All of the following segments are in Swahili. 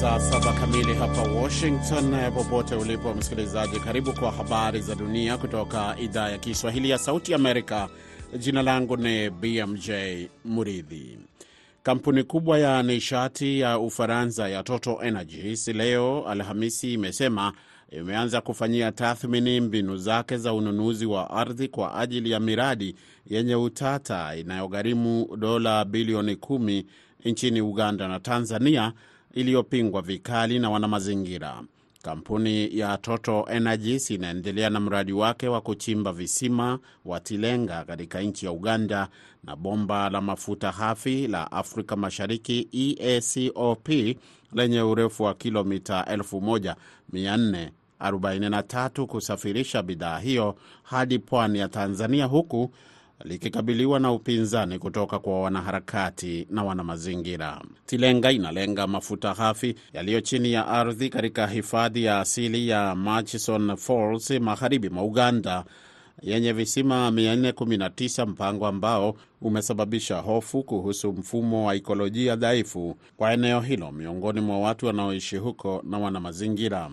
saa saba kamili hapa Washington. Popote ulipo msikilizaji, karibu kwa habari za dunia kutoka idhaa ya Kiswahili ya Sauti Amerika. Jina langu ni BMJ Muridhi. Kampuni kubwa ya nishati ya Ufaransa ya Total Energies leo Alhamisi imesema imeanza kufanyia tathmini mbinu zake za ununuzi wa ardhi kwa ajili ya miradi yenye utata inayogharimu dola bilioni kumi nchini Uganda na Tanzania iliyopingwa vikali na wanamazingira. Kampuni ya Total Energies inaendelea na mradi wake wa kuchimba visima wa Tilenga katika nchi ya Uganda na bomba la mafuta hafi la Afrika Mashariki EACOP lenye urefu wa kilomita 1443 kusafirisha bidhaa hiyo hadi pwani ya Tanzania huku likikabiliwa na upinzani kutoka kwa wanaharakati na wanamazingira. Tilenga inalenga mafuta ghafi yaliyo chini ya ardhi katika hifadhi ya asili ya Murchison Falls magharibi mwa Uganda yenye visima 419, mpango ambao umesababisha hofu kuhusu mfumo wa ikolojia dhaifu kwa eneo hilo miongoni mwa watu wanaoishi huko na wanamazingira.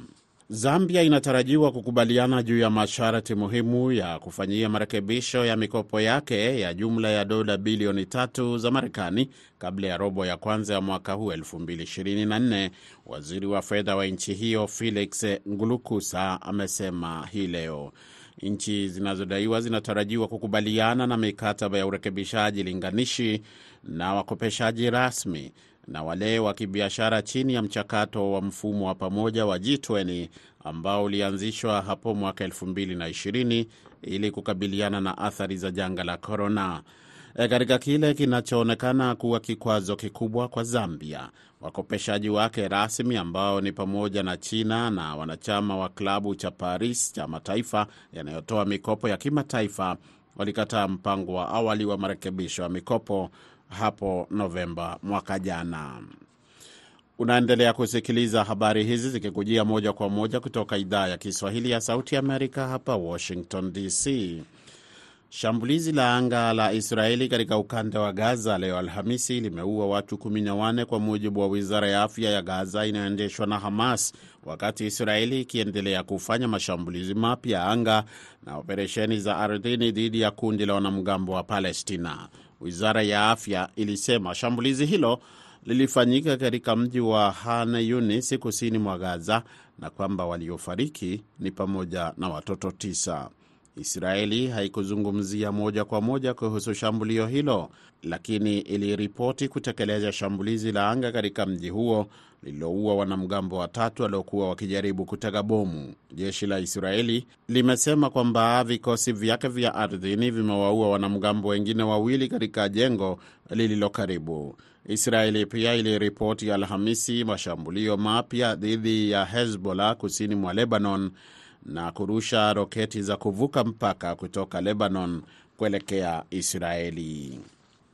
Zambia inatarajiwa kukubaliana juu ya masharti muhimu ya kufanyia marekebisho ya mikopo yake ya jumla ya dola bilioni tatu za Marekani kabla ya robo ya kwanza ya mwaka huu 2024. Waziri wa fedha wa nchi hiyo Felix Ngulukusa amesema hii leo. Nchi zinazodaiwa zinatarajiwa kukubaliana na mikataba ya urekebishaji linganishi na wakopeshaji rasmi na wale wa kibiashara chini ya mchakato wa mfumo wa pamoja wa G20 ambao ulianzishwa hapo mwaka 2020 ili kukabiliana na athari za janga la korona. E, katika kile kinachoonekana kuwa kikwazo kikubwa kwa Zambia, wakopeshaji wake rasmi ambao ni pamoja na China na wanachama wa klabu cha Paris cha mataifa yanayotoa mikopo ya kimataifa walikataa mpango wa awali wa marekebisho ya mikopo hapo Novemba mwaka jana. Unaendelea kusikiliza habari hizi zikikujia moja kwa moja kutoka idhaa ya Kiswahili ya Sauti Amerika hapa Washington DC. Shambulizi la anga la Israeli katika ukanda wa Gaza leo Alhamisi limeua watu 14 kwa mujibu wa wizara ya afya ya Gaza inayoendeshwa na Hamas, wakati Israeli ikiendelea kufanya mashambulizi mapya ya anga na operesheni za ardhini dhidi ya kundi la wanamgambo wa Palestina. Wizara ya afya ilisema shambulizi hilo lilifanyika katika mji wa Han Yunis kusini mwa Gaza na kwamba waliofariki ni pamoja na watoto tisa. Israeli haikuzungumzia moja kwa moja kuhusu shambulio hilo, lakini iliripoti kutekeleza shambulizi la anga katika mji huo lililoua wanamgambo watatu waliokuwa wakijaribu kutega bomu. Jeshi la Israeli limesema kwamba vikosi vyake vya ardhini vimewaua wanamgambo wengine wawili katika jengo lililo karibu. Israeli pia iliripoti Alhamisi mashambulio mapya dhidi ya Hezbollah kusini mwa Lebanon na kurusha roketi za kuvuka mpaka kutoka Lebanon kuelekea Israeli.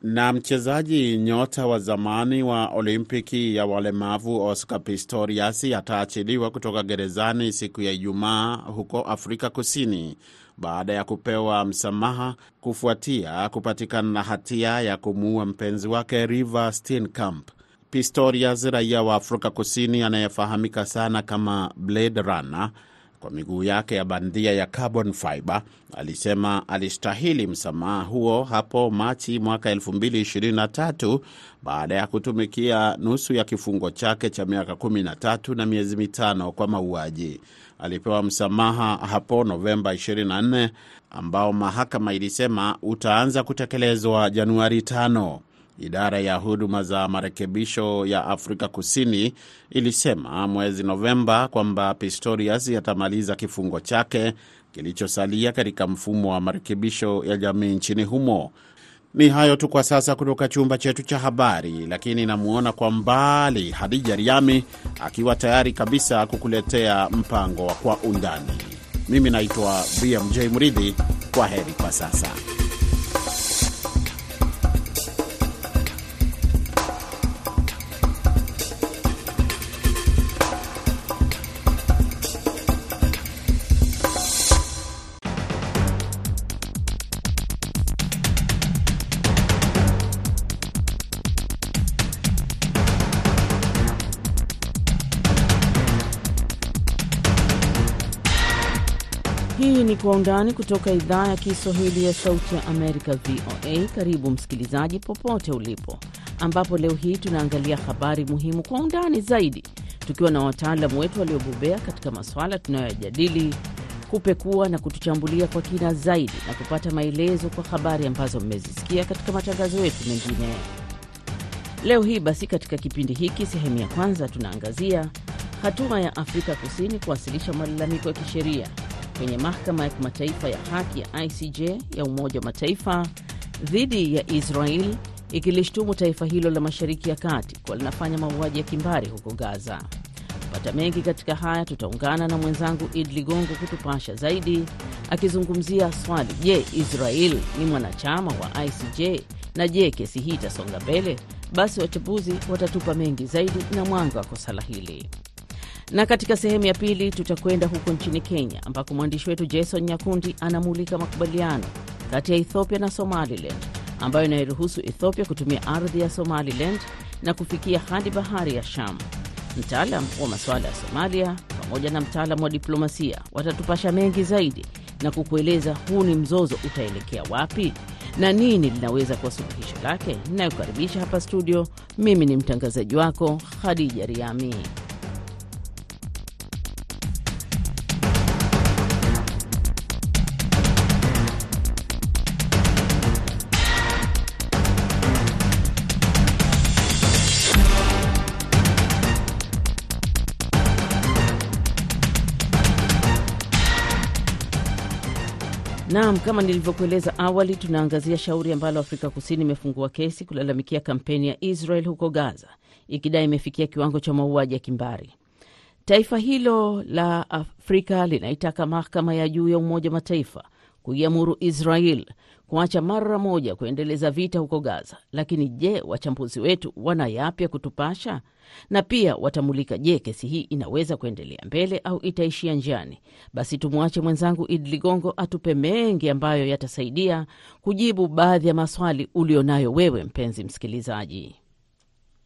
Na mchezaji nyota wa zamani wa Olimpiki ya walemavu Oscar Pistorius ataachiliwa kutoka gerezani siku ya Ijumaa huko Afrika Kusini baada ya kupewa msamaha kufuatia kupatikana na hatia ya kumuua mpenzi wake Reeva Steenkamp. Pistorius, raia wa Afrika Kusini anayefahamika sana kama Blade Runner kwa miguu yake ya bandia ya carbon fiber, alisema alistahili msamaha huo hapo Machi mwaka 2023 baada ya kutumikia nusu ya kifungo chake cha miaka 13 na miezi mitano kwa mauaji. Alipewa msamaha hapo Novemba 24 ambao mahakama ilisema utaanza kutekelezwa Januari 5. Idara ya huduma za marekebisho ya Afrika Kusini ilisema mwezi Novemba kwamba Pistorius atamaliza kifungo chake kilichosalia katika mfumo wa marekebisho ya jamii nchini humo. Ni hayo tu kwa sasa kutoka chumba chetu cha habari, lakini namwona kwa mbali Hadija Riami akiwa tayari kabisa kukuletea mpango wa Kwa Undani. Mimi naitwa BMJ Mridhi. Kwa heri kwa sasa. Kwa Undani kutoka idhaa ya Kiswahili ya Sauti ya Amerika, VOA. Karibu msikilizaji, popote ulipo, ambapo leo hii tunaangalia habari muhimu kwa undani zaidi, tukiwa na wataalamu wetu waliobobea katika masuala tunayoyajadili, kupekua na kutuchambulia kwa kina zaidi na kupata maelezo kwa habari ambazo mmezisikia katika matangazo yetu mengine. Leo hii basi, katika kipindi hiki, sehemu ya kwanza, tunaangazia hatua ya Afrika Kusini kuwasilisha malalamiko ya kisheria kwenye mahakama ya kimataifa ya haki ya ICJ ya Umoja wa Mataifa dhidi ya Israel ikilishtumu taifa hilo la Mashariki ya Kati kuwa linafanya mauaji ya kimbari huko Gaza. Kupata mengi katika haya, tutaungana na mwenzangu Id Ligongo kutupasha zaidi, akizungumzia swali: je, Israel ni mwanachama wa ICJ na je, kesi hii itasonga mbele? Basi wachambuzi watatupa mengi zaidi na mwanga wa kosa hili na katika sehemu ya pili tutakwenda huko nchini Kenya ambako mwandishi wetu Jason Nyakundi anamulika makubaliano kati ya Ethiopia na Somaliland ambayo inairuhusu Ethiopia kutumia ardhi ya Somaliland na kufikia hadi bahari ya Sham. Mtaalam wa masuala ya Somalia pamoja na mtaalam wa diplomasia watatupasha mengi zaidi na kukueleza huu ni mzozo utaelekea wapi na nini linaweza kuwa suluhisho lake. Ninayokaribisha hapa studio, mimi ni mtangazaji wako Khadija Riami. Naam, kama nilivyokueleza awali, tunaangazia shauri ambalo Afrika Kusini imefungua kesi kulalamikia kampeni ya Israel huko Gaza, ikidai imefikia kiwango cha mauaji ya kimbari. Taifa hilo la Afrika linaitaka mahakama ya juu ya Umoja wa Mataifa kuiamuru Israel kuacha mara moja kuendeleza vita huko Gaza. Lakini je, wachambuzi wetu wana yapya kutupasha? Na pia watamulika, je, kesi hii inaweza kuendelea mbele au itaishia njiani? Basi tumwache mwenzangu Idi Ligongo atupe mengi ambayo yatasaidia kujibu baadhi ya maswali ulionayo wewe mpenzi msikilizaji.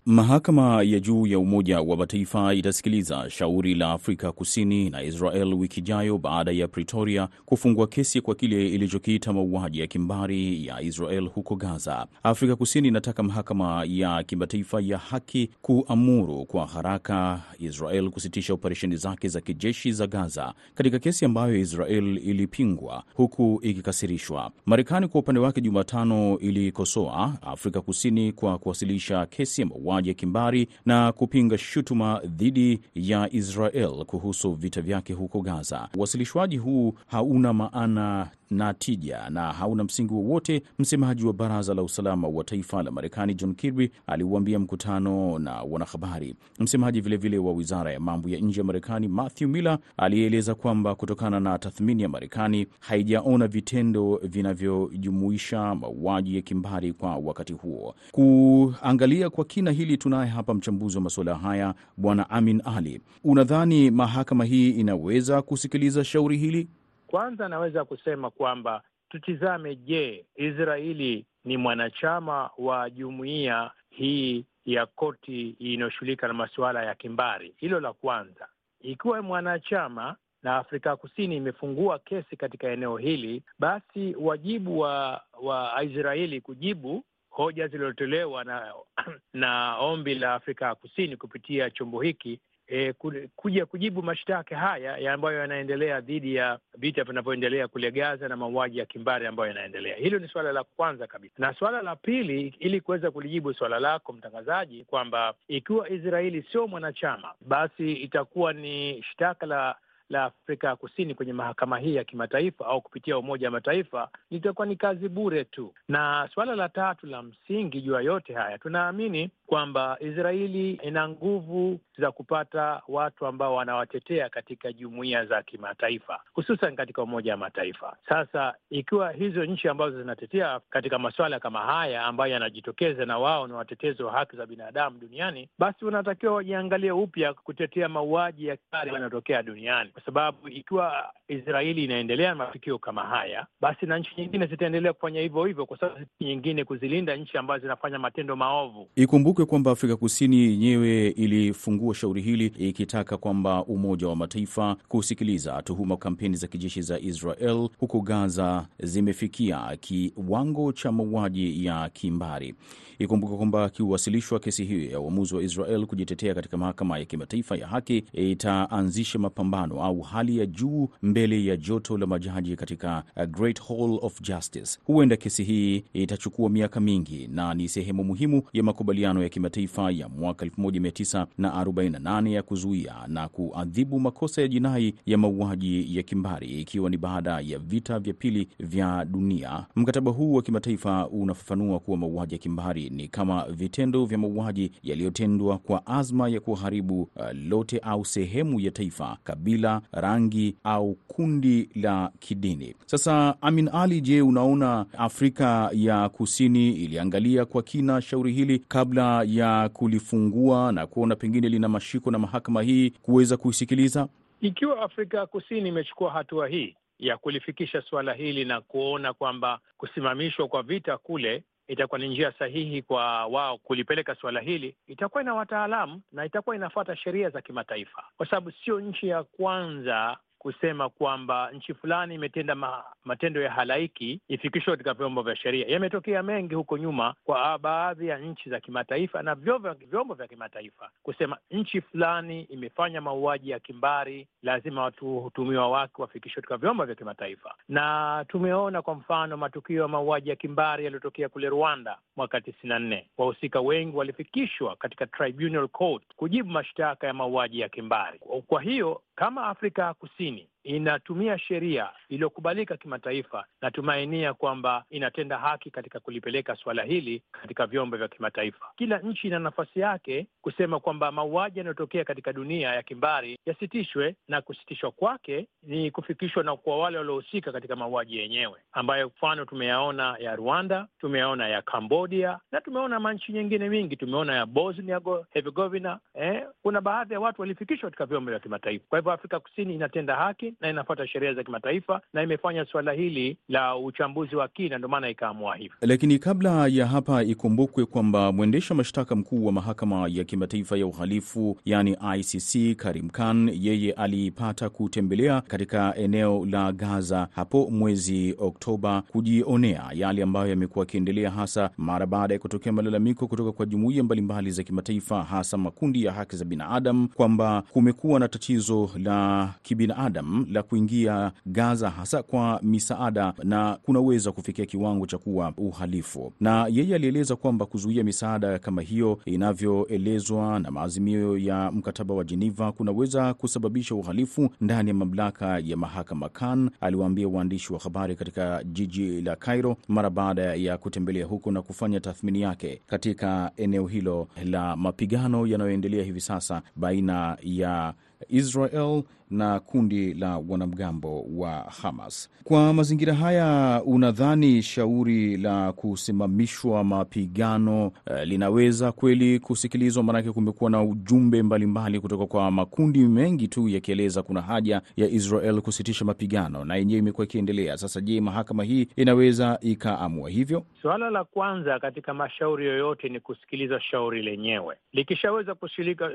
Mahakama ya juu ya Umoja wa Mataifa itasikiliza shauri la Afrika Kusini na Israel wiki ijayo baada ya Pretoria kufungua kesi kwa kile ilichokiita mauaji ya kimbari ya Israel huko Gaza. Afrika Kusini inataka mahakama ya kimataifa ya haki kuamuru kwa haraka Israel kusitisha operesheni zake za kijeshi za Gaza, katika kesi ambayo Israel ilipingwa huku ikikasirishwa. Marekani kwa upande wake, Jumatano ilikosoa Afrika Kusini kwa kuwasilisha kesi ya ya kimbari na kupinga shutuma dhidi ya Israel kuhusu vita vyake huko Gaza. Uwasilishwaji huu hauna maana na tija na hauna msingi wowote. Msemaji wa baraza la usalama wa taifa la Marekani John Kirby aliuambia mkutano na wanahabari. Msemaji vilevile wa wizara ya mambo ya nje ya Marekani Matthew Miller alieleza kwamba kutokana na tathmini ya Marekani haijaona vitendo vinavyojumuisha mauaji ya kimbari kwa wakati huo. Kuangalia kwa kina hili, tunaye hapa mchambuzi wa masuala haya Bwana Amin Ali. Unadhani mahakama hii inaweza kusikiliza shauri hili? Kwanza naweza kusema kwamba tutizame, je, Israeli ni mwanachama wa jumuiya hii ya koti inayoshughulika na masuala ya kimbari? Hilo la kwanza. Ikiwa mwanachama na Afrika Kusini imefungua kesi katika eneo hili, basi wajibu wa wa Israeli kujibu hoja zilizotolewa na na ombi la Afrika Kusini kupitia chombo hiki E, kuja kujibu mashtaka haya ya ambayo yanaendelea dhidi ya vita vinavyoendelea kule Gaza na mauaji ya kimbari ambayo yanaendelea. Hilo ni suala la kwanza kabisa, na suala la pili, ili kuweza kulijibu suala lako mtangazaji, kwamba ikiwa Israeli sio mwanachama, basi itakuwa ni shtaka la la Afrika ya Kusini kwenye mahakama hii ya kimataifa au kupitia Umoja wa Mataifa litakuwa ni kazi bure tu. Na suala la tatu la msingi juu ya yote haya, tunaamini kwamba Israeli ina nguvu za kupata watu ambao wanawatetea katika jumuiya za kimataifa, hususan katika Umoja wa Mataifa. Sasa ikiwa hizo nchi ambazo zinatetea katika masuala kama haya ambayo yanajitokeza na wao ni watetezi wa haki za binadamu duniani, basi wanatakiwa wajiangalie upya kutetea mauaji ya kimbari yanayotokea duniani, kwa sababu ikiwa Israeli inaendelea na matukio kama haya, basi na nchi nyingine zitaendelea kufanya hivyo hivyo, kwa sababu nyingine kuzilinda nchi ambazo zinafanya matendo maovu. Ikumbuke Ikumbukwe kwamba Afrika Kusini yenyewe ilifungua shauri hili ikitaka kwamba Umoja wa Mataifa kusikiliza tuhuma kampeni za kijeshi za Israel huko Gaza zimefikia kiwango cha mauaji ya kimbari. Ikumbuke kwamba akiwasilishwa kesi hiyo ya uamuzi wa Israel kujitetea katika mahakama ya kimataifa ya haki itaanzisha mapambano au hali ya juu mbele ya joto la majaji katika Great Hall of Justice. Huenda kesi hii itachukua miaka mingi na ni sehemu muhimu ya makubaliano ya kimataifa ya mwaka 1948 ya kuzuia na kuadhibu makosa ya jinai ya mauaji ya kimbari ikiwa ni baada ya vita vya pili vya dunia. Mkataba huu wa kimataifa unafafanua kuwa mauaji ya kimbari ni kama vitendo vya mauaji yaliyotendwa kwa azma ya kuharibu uh, lote au sehemu ya taifa, kabila, rangi au kundi la kidini. Sasa Amin Ali, je, unaona Afrika ya Kusini iliangalia kwa kina shauri hili kabla ya kulifungua na kuona pengine lina mashiko na mahakama hii kuweza kuisikiliza? Ikiwa Afrika ya Kusini imechukua hatua hii ya kulifikisha suala hili na kuona kwamba kusimamishwa kwa vita kule itakuwa ni njia sahihi kwa wao kulipeleka suala hili, itakuwa ina wataalamu na itakuwa inafuata sheria za kimataifa, kwa sababu sio nchi ya kwanza kusema kwamba nchi fulani imetenda ma, matendo ya halaiki ifikishwe katika vyombo vya sheria. Yametokea mengi huko nyuma kwa baadhi ya nchi za kimataifa na vyombo vya kimataifa kusema nchi fulani imefanya mauaji ya kimbari, lazima watuhutumiwa wake wafikishwe katika vyombo vya kimataifa. Na tumeona kwa mfano matukio ya mauaji ya kimbari yaliyotokea kule Rwanda mwaka tisini na nne. Wahusika wengi walifikishwa katika Tribunal Court kujibu mashtaka ya mauaji ya kimbari. Kwa hiyo kama Afrika ya Kusini inatumia sheria iliyokubalika kimataifa, natumainia kwamba inatenda haki katika kulipeleka suala hili katika vyombo vya kimataifa. Kila nchi ina nafasi yake kusema kwamba mauaji yanayotokea katika dunia ya kimbari yasitishwe, na kusitishwa kwake ni kufikishwa na kwa wale waliohusika katika mauaji yenyewe, ambayo mfano tumeyaona ya Rwanda, tumeyaona ya Cambodia na tumeona manchi nyingine mingi, tumeona ya Bosnia Herzegovina. Eh, kuna baadhi ya watu walifikishwa katika vyombo vya kimataifa. Kwa hivyo Afrika Kusini inatenda haki na inafuata sheria za kimataifa na imefanya suala hili la uchambuzi wa kina, ndio maana ikaamua hivyo. Lakini kabla ya hapa, ikumbukwe kwamba mwendesha mashtaka mkuu wa mahakama ya kimataifa ya uhalifu yani ICC Karim Khan, yeye alipata kutembelea katika eneo la Gaza hapo mwezi Oktoba kujionea yale ambayo yamekuwa yakiendelea, hasa mara baada ya kutokea malalamiko kutoka kwa jumuiya mbalimbali za kimataifa, hasa makundi ya haki za binadamu kwamba kumekuwa na tatizo la kibinadamu la kuingia Gaza hasa kwa misaada na kunaweza kufikia kiwango cha kuwa uhalifu. Na yeye alieleza kwamba kuzuia misaada kama hiyo inavyoelezwa na maazimio ya mkataba wa Geneva kunaweza kusababisha uhalifu ndani ya mamlaka ya mahakama. Khan aliwaambia waandishi wa habari katika jiji la Cairo mara baada ya kutembelea huko na kufanya tathmini yake katika eneo hilo la mapigano yanayoendelea hivi sasa baina ya Israel na kundi la wanamgambo wa Hamas. Kwa mazingira haya, unadhani shauri la kusimamishwa mapigano uh, linaweza kweli kusikilizwa? Maanake kumekuwa na ujumbe mbalimbali mbali kutoka kwa makundi mengi tu yakieleza kuna haja ya Israel kusitisha mapigano na yenyewe imekuwa ikiendelea. Sasa je, mahakama hii inaweza ikaamua hivyo? Suala la kwanza katika mashauri yoyote ni kusikiliza shauri lenyewe. Likishaweza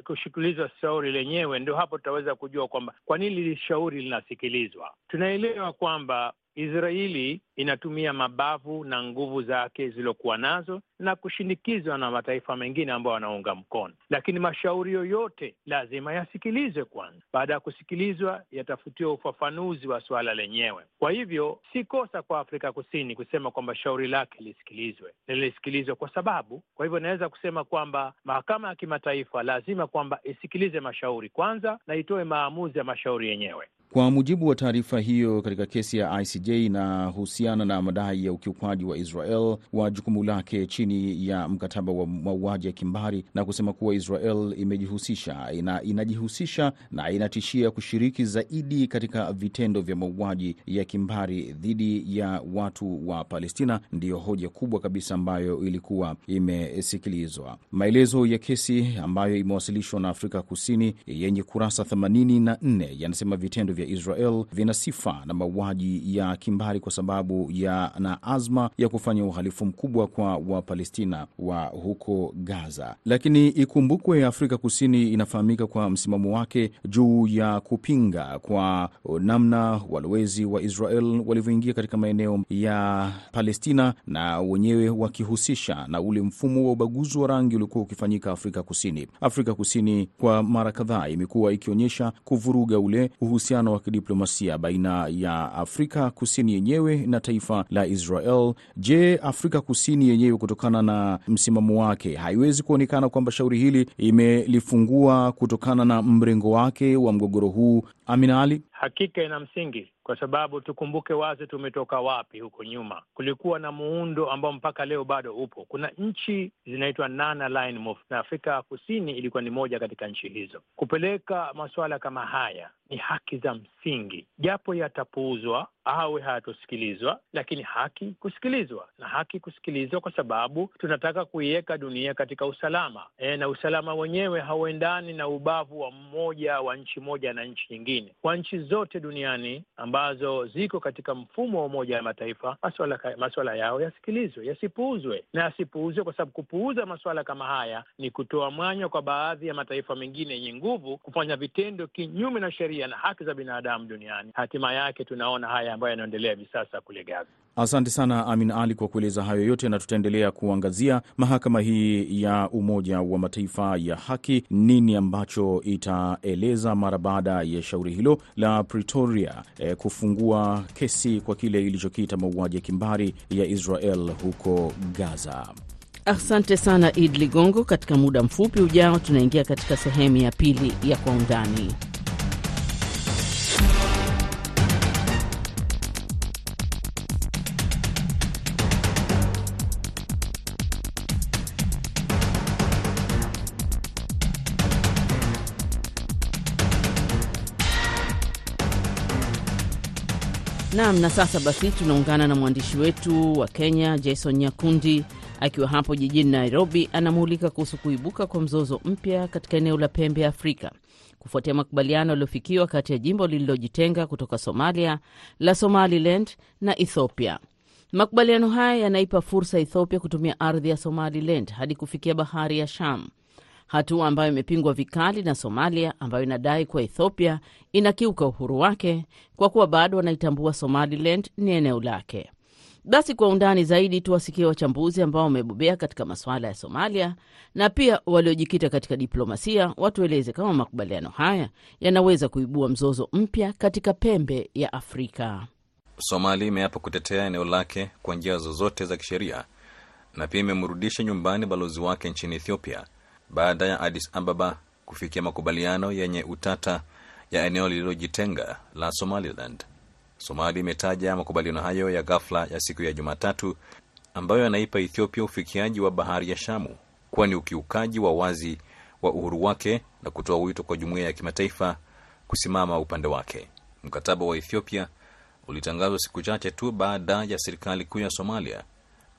kusikilizwa shauri lenyewe, ndio hapo tutaweza kujua kwamba kwa nini hili shauri linasikilizwa. Tunaelewa kwamba Israeli inatumia mabavu na nguvu zake zilizokuwa nazo na kushinikizwa na mataifa mengine ambayo wanaunga mkono, lakini mashauri yoyote lazima yasikilizwe kwanza. Baada ya kusikilizwa, yatafutiwa ufafanuzi wa suala lenyewe. Kwa hivyo si kosa kwa Afrika Kusini kusema kwamba shauri lake lisikilizwe, lilisikilizwe kwa sababu. Kwa hivyo inaweza kusema kwamba mahakama ya kimataifa lazima kwamba isikilize mashauri kwanza na itoe maamuzi ya mashauri yenyewe. Kwa mujibu wa taarifa hiyo katika kesi ya ICJ inahusiana na madai ya ukiukwaji wa Israel wa jukumu lake chini ya mkataba wa mauaji ya kimbari na kusema kuwa Israel imejihusisha ina, inajihusisha na inatishia kushiriki zaidi katika vitendo vya mauaji ya kimbari dhidi ya watu wa Palestina. Ndiyo hoja kubwa kabisa ambayo ilikuwa imesikilizwa. Maelezo ya kesi ambayo imewasilishwa na Afrika Kusini yenye kurasa 84 yanasema vitendo vya Israel vina sifa na mauaji ya kimbari kwa sababu yana azma ya kufanya uhalifu mkubwa kwa Wapalestina wa huko Gaza. Lakini ikumbukwe, Afrika Kusini inafahamika kwa msimamo wake juu ya kupinga kwa namna walowezi wa Israel walivyoingia katika maeneo ya Palestina na wenyewe wakihusisha na ule mfumo wa ubaguzi wa rangi uliokuwa ukifanyika Afrika Kusini. Afrika Kusini kwa mara kadhaa imekuwa ikionyesha kuvuruga ule uhusiano wa kidiplomasia baina ya Afrika Kusini yenyewe na taifa la Israel. Je, Afrika Kusini yenyewe kutokana na msimamo wake haiwezi kuonekana kwamba shauri hili imelifungua kutokana na mrengo wake wa mgogoro huu? Amina Ali. Hakika ina msingi kwa sababu tukumbuke wazi tumetoka wapi. Huko nyuma kulikuwa na muundo ambao mpaka leo bado upo. Kuna nchi zinaitwa non-aligned movement, na Afrika Kusini ilikuwa ni moja katika nchi hizo. Kupeleka masuala kama haya ni haki za msingi, japo yatapuuzwa au hayatosikilizwa, lakini haki kusikilizwa, na haki kusikilizwa kwa sababu tunataka kuiweka dunia katika usalama e, na usalama wenyewe hauendani na ubavu wa mmoja wa nchi moja na nchi nyingine. Kwa nchi zote duniani ambazo ziko katika mfumo wa Umoja wa Mataifa, maswala, maswala yao yasikilizwe, yasipuuzwe na yasipuuzwe, kwa sababu kupuuza maswala kama haya ni kutoa mwanya kwa baadhi ya mataifa mengine yenye nguvu kufanya vitendo kinyume na sheria na haki za binadamu duniani. Hatima yake tunaona haya ambayo yanaendelea hivi sasa kule Gaza. Asante sana Amin Ali kwa kueleza hayo yote, na tutaendelea kuangazia mahakama hii ya Umoja wa Mataifa ya haki, nini ambacho itaeleza mara baada ya shauri hilo la Pretoria eh, kufungua kesi kwa kile ilichokiita mauaji ya kimbari ya Israel huko Gaza. Asante sana Id Ligongo. Katika muda mfupi ujao, tunaingia katika sehemu ya pili ya Kwa Undani. Naam, na sasa basi tunaungana na mwandishi wetu wa Kenya Jason Nyakundi akiwa hapo jijini Nairobi, anamulika kuhusu kuibuka kwa mzozo mpya katika eneo la pembe ya Afrika. Kufuatia makubaliano yaliyofikiwa kati ya jimbo lililojitenga kutoka Somalia la Somaliland na Ethiopia. Makubaliano haya yanaipa fursa Ethiopia kutumia ardhi ya Somaliland hadi kufikia bahari ya Sham, hatua ambayo imepingwa vikali na Somalia ambayo inadai kuwa Ethiopia inakiuka uhuru wake kwa kuwa bado wanaitambua Somaliland ni eneo lake. Basi kwa undani zaidi tuwasikie wachambuzi ambao wamebobea katika masuala ya Somalia na pia waliojikita katika diplomasia, watueleze kama makubaliano haya yanaweza kuibua mzozo mpya katika pembe ya Afrika. Somalia imeapa kutetea eneo lake kwa njia zozote za kisheria na pia imemrudisha nyumbani balozi wake nchini Ethiopia baada ya Addis Ababa kufikia makubaliano yenye utata ya eneo lililojitenga la Somaliland. Somalia imetaja makubaliano hayo ya ghafla ya siku ya Jumatatu ambayo yanaipa Ethiopia ufikiaji wa bahari ya Shamu kuwa ni ukiukaji wa wazi wa uhuru wake na kutoa wito kwa jumuiya ya kimataifa kusimama upande wake. Mkataba wa Ethiopia ulitangazwa siku chache tu baada ya serikali kuu ya Somalia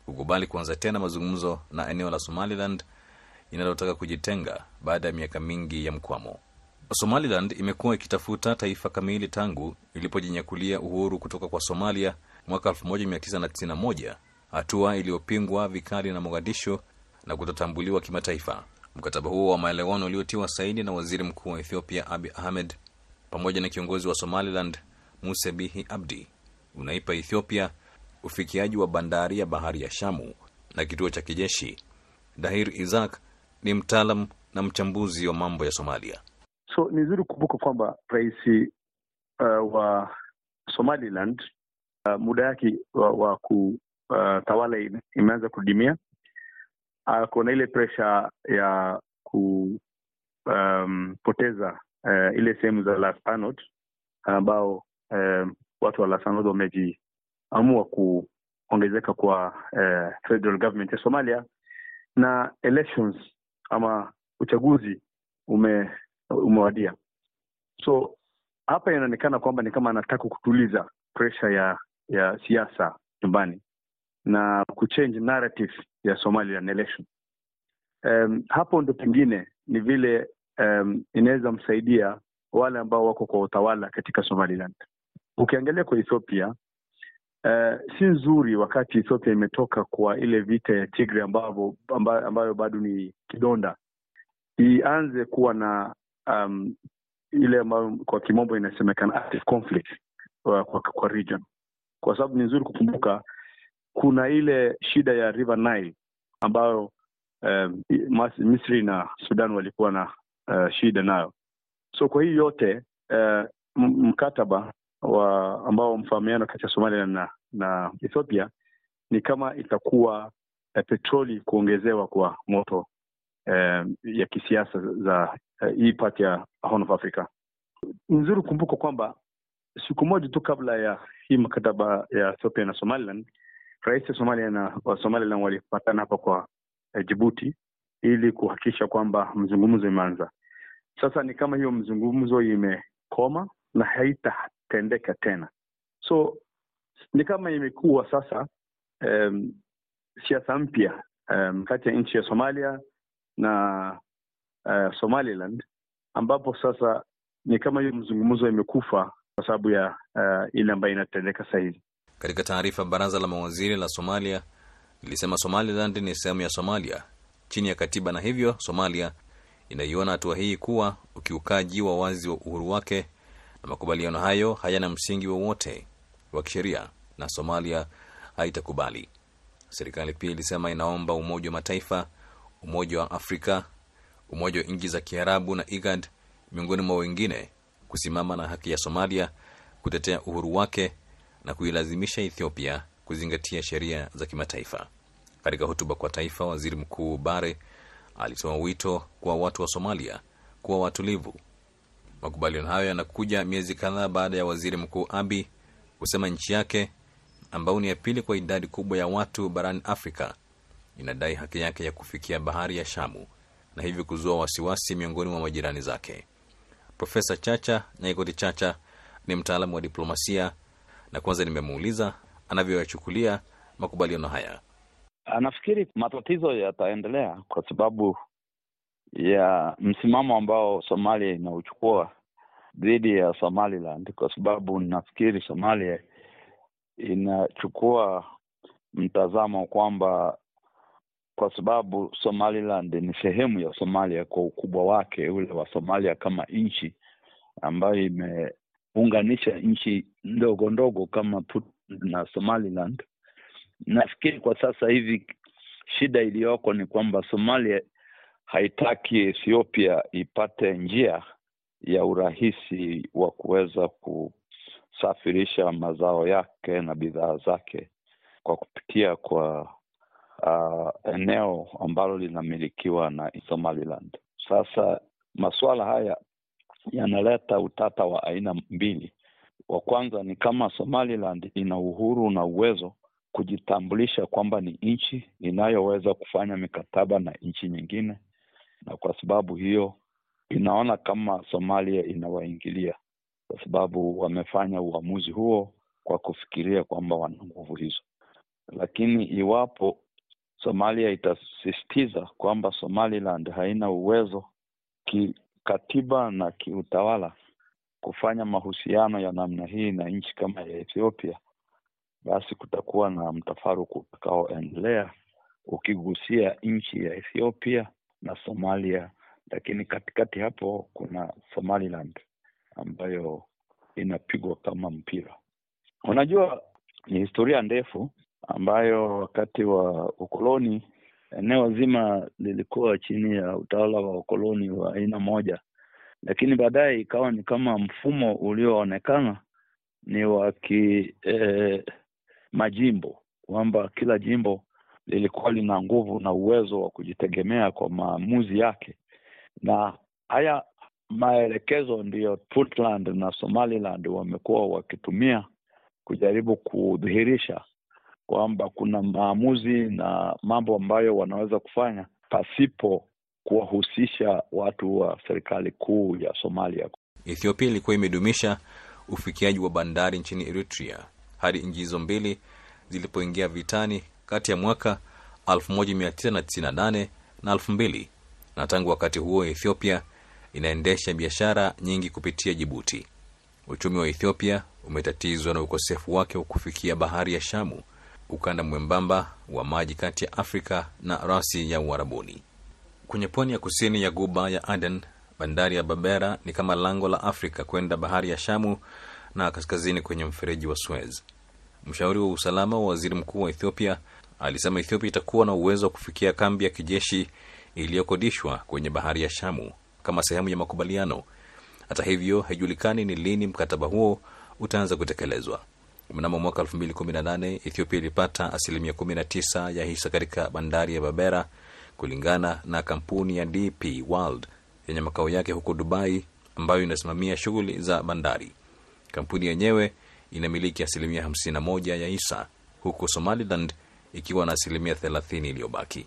kukubali kuanza tena mazungumzo na eneo la Somaliland inalotaka kujitenga baada ya miaka mingi ya mkwamo. Somaliland imekuwa ikitafuta taifa kamili tangu ilipojinyakulia uhuru kutoka kwa Somalia mwaka 1991, hatua iliyopingwa vikali na Mogadishu na kutotambuliwa kimataifa. Mkataba huo wa maelewano uliotiwa saini na waziri mkuu wa Ethiopia Abi Ahmed pamoja na kiongozi wa Somaliland Muse Bihi Abdi unaipa Ethiopia ufikiaji wa bandari ya bahari ya Shamu na kituo cha kijeshi. Dahir Isaac ni mtaalam na mchambuzi wa mambo ya Somalia. So ni vizuri kukumbuka kwamba rais uh, wa Somaliland uh, muda yake wa, wa kutawala uh, imeanza kudimia. Ako na ile presha ya kupoteza um, uh, ile sehemu za Las Anod ambao um, watu wa Lasanod wamejiamua kuongezeka kwa uh, federal government ya Somalia na elections ama uchaguzi ume umewadia. So hapa inaonekana kwamba ni kama anataka kutuliza presha ya ya siasa nyumbani na kuchange narrative ya Somaliland election. Um, hapo ndo pengine ni vile um, inaweza msaidia wale ambao wako kwa utawala katika Somaliland. Ukiangalia kwa Ethiopia uh, si nzuri wakati Ethiopia imetoka kwa ile vita ya Tigray ambayo, ambayo, bado ni kidonda, ianze kuwa na um, ile ambayo kwa kimombo inasemekana active conflict kwa, kwa, kwa region, kwa sababu ni nzuri kukumbuka kuna ile shida ya River Nile ambayo um, Misri na Sudan walikuwa na uh, shida nayo. So kwa hii yote uh, mkataba wa ambao mfahamiano kati ya Somalia na, na Ethiopia ni kama itakuwa eh, petroli kuongezewa kwa moto eh, ya kisiasa za uh, hii ya Horn of Africa. Nzuri kumbuka kwamba siku moja tu kabla ya hii mkataba ya Ethiopia na Somaliland, rais wa Somalia na wa Somaliland walipatana hapa kwa eh, Jibuti ili kuhakikisha kwamba mzungumzo imeanza. Sasa ni kama hiyo mzungumzo imekoma na haitatendeka tena, so ni kama imekuwa sasa um, siasa mpya um, kati ya nchi ya Somalia na uh, Somaliland, ambapo sasa ni kama hiyo mzungumzo imekufa kwa sababu ya uh, ile ambayo inatendeka sasa. Katika taarifa, baraza la mawaziri la Somalia lilisema Somaliland ni sehemu ya Somalia chini ya katiba, na hivyo Somalia inaiona hatua hii kuwa ukiukaji wa wazi wa uhuru wake, na makubaliano hayo hayana msingi wowote wa, kisheria na Somalia haitakubali. Serikali pia ilisema inaomba Umoja wa Mataifa, Umoja wa Afrika, Umoja wa Nchi za Kiarabu na IGAD miongoni mwa wengine kusimama na haki ya Somalia kutetea uhuru wake na kuilazimisha Ethiopia kuzingatia sheria za kimataifa. Katika hotuba kwa taifa, waziri mkuu Bare alitoa wito kwa watu wa Somalia kuwa watulivu. Makubaliano hayo yanakuja miezi kadhaa baada ya waziri mkuu Abi kusema nchi yake ambayo ni ya pili kwa idadi kubwa ya watu barani Afrika inadai haki yake ya kufikia bahari ya Shamu na hivyo kuzua wasiwasi miongoni mwa majirani zake. Profesa Chacha Nyaikoti Chacha ni mtaalamu wa diplomasia, na kwanza nimemuuliza anavyoyachukulia makubaliano haya. Anafikiri matatizo yataendelea kwa sababu ya msimamo ambao Somalia inauchukua dhidi ya Somaliland, kwa sababu nafikiri Somalia inachukua mtazamo kwamba kwa sababu Somaliland ni sehemu ya Somalia kwa ukubwa wake ule wa Somalia kama nchi ambayo imeunganisha nchi ndogo ndogo kama na Somaliland. Nafikiri kwa sasa hivi shida iliyoko ni kwamba Somalia haitaki Ethiopia ipate njia ya urahisi wa kuweza kusafirisha mazao yake na bidhaa zake kwa kupitia kwa uh, eneo ambalo linamilikiwa na Somaliland. Sasa masuala haya yanaleta utata wa aina mbili. Wa kwanza ni kama Somaliland ina uhuru na uwezo kujitambulisha kwamba ni nchi inayoweza kufanya mikataba na nchi nyingine, na kwa sababu hiyo inaona kama Somalia inawaingilia, kwa sababu wamefanya uamuzi huo kwa kufikiria kwamba wana nguvu hizo. Lakini iwapo Somalia itasisitiza kwamba Somaliland haina uwezo kikatiba na kiutawala kufanya mahusiano ya namna hii na nchi kama ya Ethiopia, basi kutakuwa na mtafaruku utakaoendelea ukigusia nchi ya Ethiopia na Somalia, lakini katikati hapo kuna Somaliland ambayo inapigwa kama mpira. Unajua, ni historia ndefu ambayo wakati wa ukoloni eneo zima lilikuwa chini ya utawala wa ukoloni wa aina moja, lakini baadaye ikawa ni kama mfumo ulioonekana ni wa ki eh, majimbo, kwamba kila jimbo lilikuwa lina nguvu na uwezo wa kujitegemea kwa maamuzi yake, na haya maelekezo ndiyo Puntland na Somaliland wamekuwa wakitumia kujaribu kudhihirisha kwamba kuna maamuzi na mambo ambayo wanaweza kufanya pasipo kuwahusisha watu wa serikali kuu ya Somalia. Ethiopia ilikuwa imedumisha ufikiaji wa bandari nchini Eritrea hadi nchi hizo mbili zilipoingia vitani kati ya mwaka 1998 na 2000, na tangu wakati huo Ethiopia inaendesha biashara nyingi kupitia Jibuti. Uchumi wa Ethiopia umetatizwa na ukosefu wake wa kufikia bahari ya Shamu, ukanda mwembamba wa maji kati ya Afrika na rasi ya Uarabuni. Kwenye pwani ya kusini ya guba ya Aden, bandari ya Berbera ni kama lango la Afrika kwenda bahari ya Shamu na kaskazini kwenye mfereji wa Suez. Mshauri wa usalama wa waziri mkuu wa Ethiopia alisema Ethiopia itakuwa na uwezo wa kufikia kambi ya kijeshi iliyokodishwa kwenye bahari ya Shamu kama sehemu ya makubaliano. Hata hivyo, haijulikani ni lini mkataba huo utaanza kutekelezwa. Mnamo mwaka 2018 Ethiopia ilipata asilimia 19 ya hisa katika bandari ya Berbera kulingana na kampuni ya DP World yenye makao yake huko Dubai, ambayo inasimamia shughuli za bandari. Kampuni yenyewe inamiliki asilimia 51 ya hisa huku Somaliland ikiwa na asilimia 30 iliyobaki.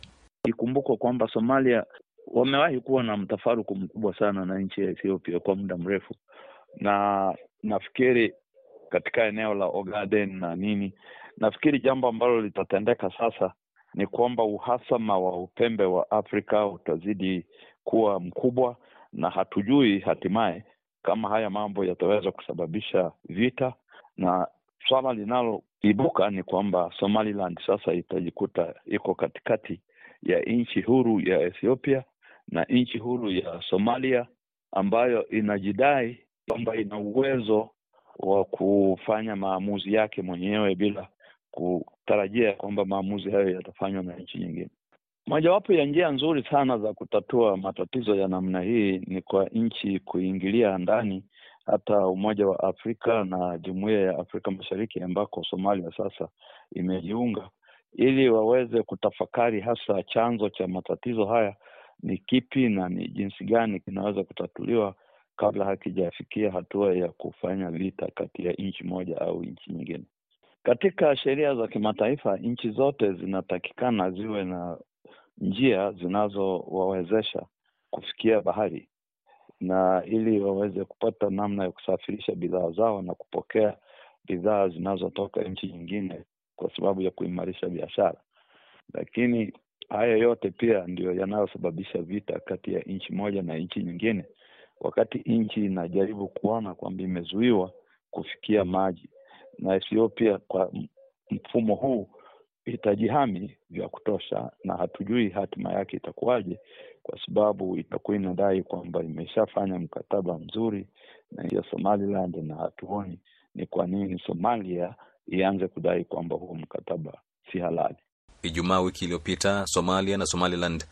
Ikumbukwe kwamba Somalia wamewahi kuwa na mtafaruku mkubwa sana na nchi ya Ethiopia kwa muda mrefu, na nafikiri katika eneo la Ogaden na nini, nafikiri jambo ambalo litatendeka sasa ni kwamba uhasama wa upembe wa Afrika utazidi kuwa mkubwa, na hatujui hatimaye kama haya mambo yataweza kusababisha vita, na swala linaloibuka ni kwamba Somaliland sasa itajikuta iko katikati ya nchi huru ya Ethiopia na nchi huru ya Somalia ambayo inajidai kwamba ina uwezo wa kufanya maamuzi yake mwenyewe bila kutarajia kwamba maamuzi hayo yatafanywa na nchi nyingine. Mojawapo ya njia nzuri sana za kutatua matatizo ya namna hii ni kwa nchi kuingilia ndani hata Umoja wa Afrika na Jumuiya ya Afrika Mashariki ambako Somalia sasa imejiunga ili waweze kutafakari hasa chanzo cha matatizo haya ni kipi na ni jinsi gani kinaweza kutatuliwa kabla hakijafikia hatua ya kufanya vita kati ya nchi moja au nchi nyingine. Katika sheria za kimataifa, nchi zote zinatakikana ziwe na njia zinazowawezesha kufikia bahari na ili waweze kupata namna ya kusafirisha bidhaa zao na kupokea bidhaa zinazotoka nchi nyingine kwa sababu ya kuimarisha biashara. Lakini haya yote pia ndiyo yanayosababisha vita kati ya nchi moja na nchi nyingine, wakati nchi inajaribu kuona kwamba imezuiwa kufikia maji, na Ethiopia kwa mfumo huu itajihami vya kutosha, na hatujui hatima yake itakuwaje, kwa sababu itakuwa inadai kwamba imeshafanya mkataba mzuri na ya Somaliland, na hatuoni ni kwa nini Somalia ianze kudai kwamba huo mkataba si halali. Ijumaa wiki iliyopita Somalia na Somaliland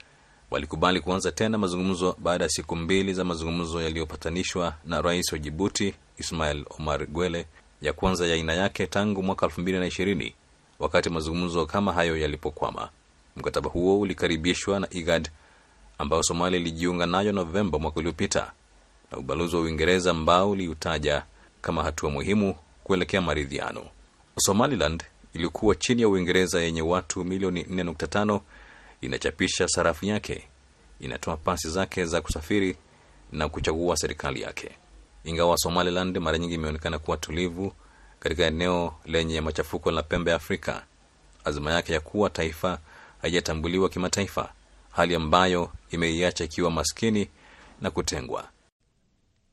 walikubali kuanza tena mazungumzo baada ya siku mbili za mazungumzo yaliyopatanishwa na rais wa Jibuti Ismail Omar Gwele, ya kwanza ya aina yake tangu mwaka elfu mbili na ishirini wakati mazungumzo kama hayo yalipokwama. Mkataba huo ulikaribishwa na IGAD ambayo Somalia ilijiunga nayo Novemba mwaka uliopita na ubalozi wa Uingereza ambao uliutaja kama hatua muhimu kuelekea maridhiano. Somaliland ilikuwa chini ya Uingereza yenye watu milioni 4.5 inachapisha sarafu yake, inatoa pasi zake za kusafiri na kuchagua serikali yake. Ingawa Somaliland mara nyingi imeonekana kuwa tulivu katika eneo lenye machafuko la pembe ya Afrika, azma yake ya kuwa taifa haijatambuliwa kimataifa, hali ambayo imeiacha ikiwa maskini na kutengwa.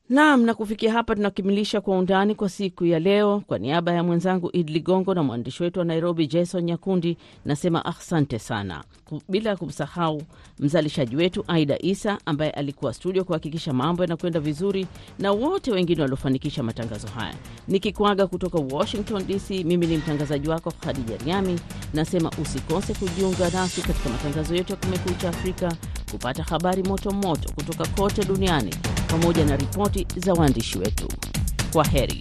Naam, na kufikia hapa tunakamilisha Kwa Undani kwa siku ya leo. Kwa niaba ya mwenzangu Id Ligongo na mwandishi wetu wa Nairobi Jason Nyakundi, nasema asante sana, bila ya kumsahau mzalishaji wetu Aida Isa ambaye alikuwa studio kuhakikisha mambo yanakwenda vizuri, na wote wengine waliofanikisha matangazo haya. Nikikwaga kutoka Washington DC, mimi ni mtangazaji wako Khadija Riami, nasema usikose kujiunga nasi katika matangazo yetu ya Kumekucha Afrika kupata habari moto moto kutoka kote duniani pamoja na ripoti za waandishi wetu. Kwa heri.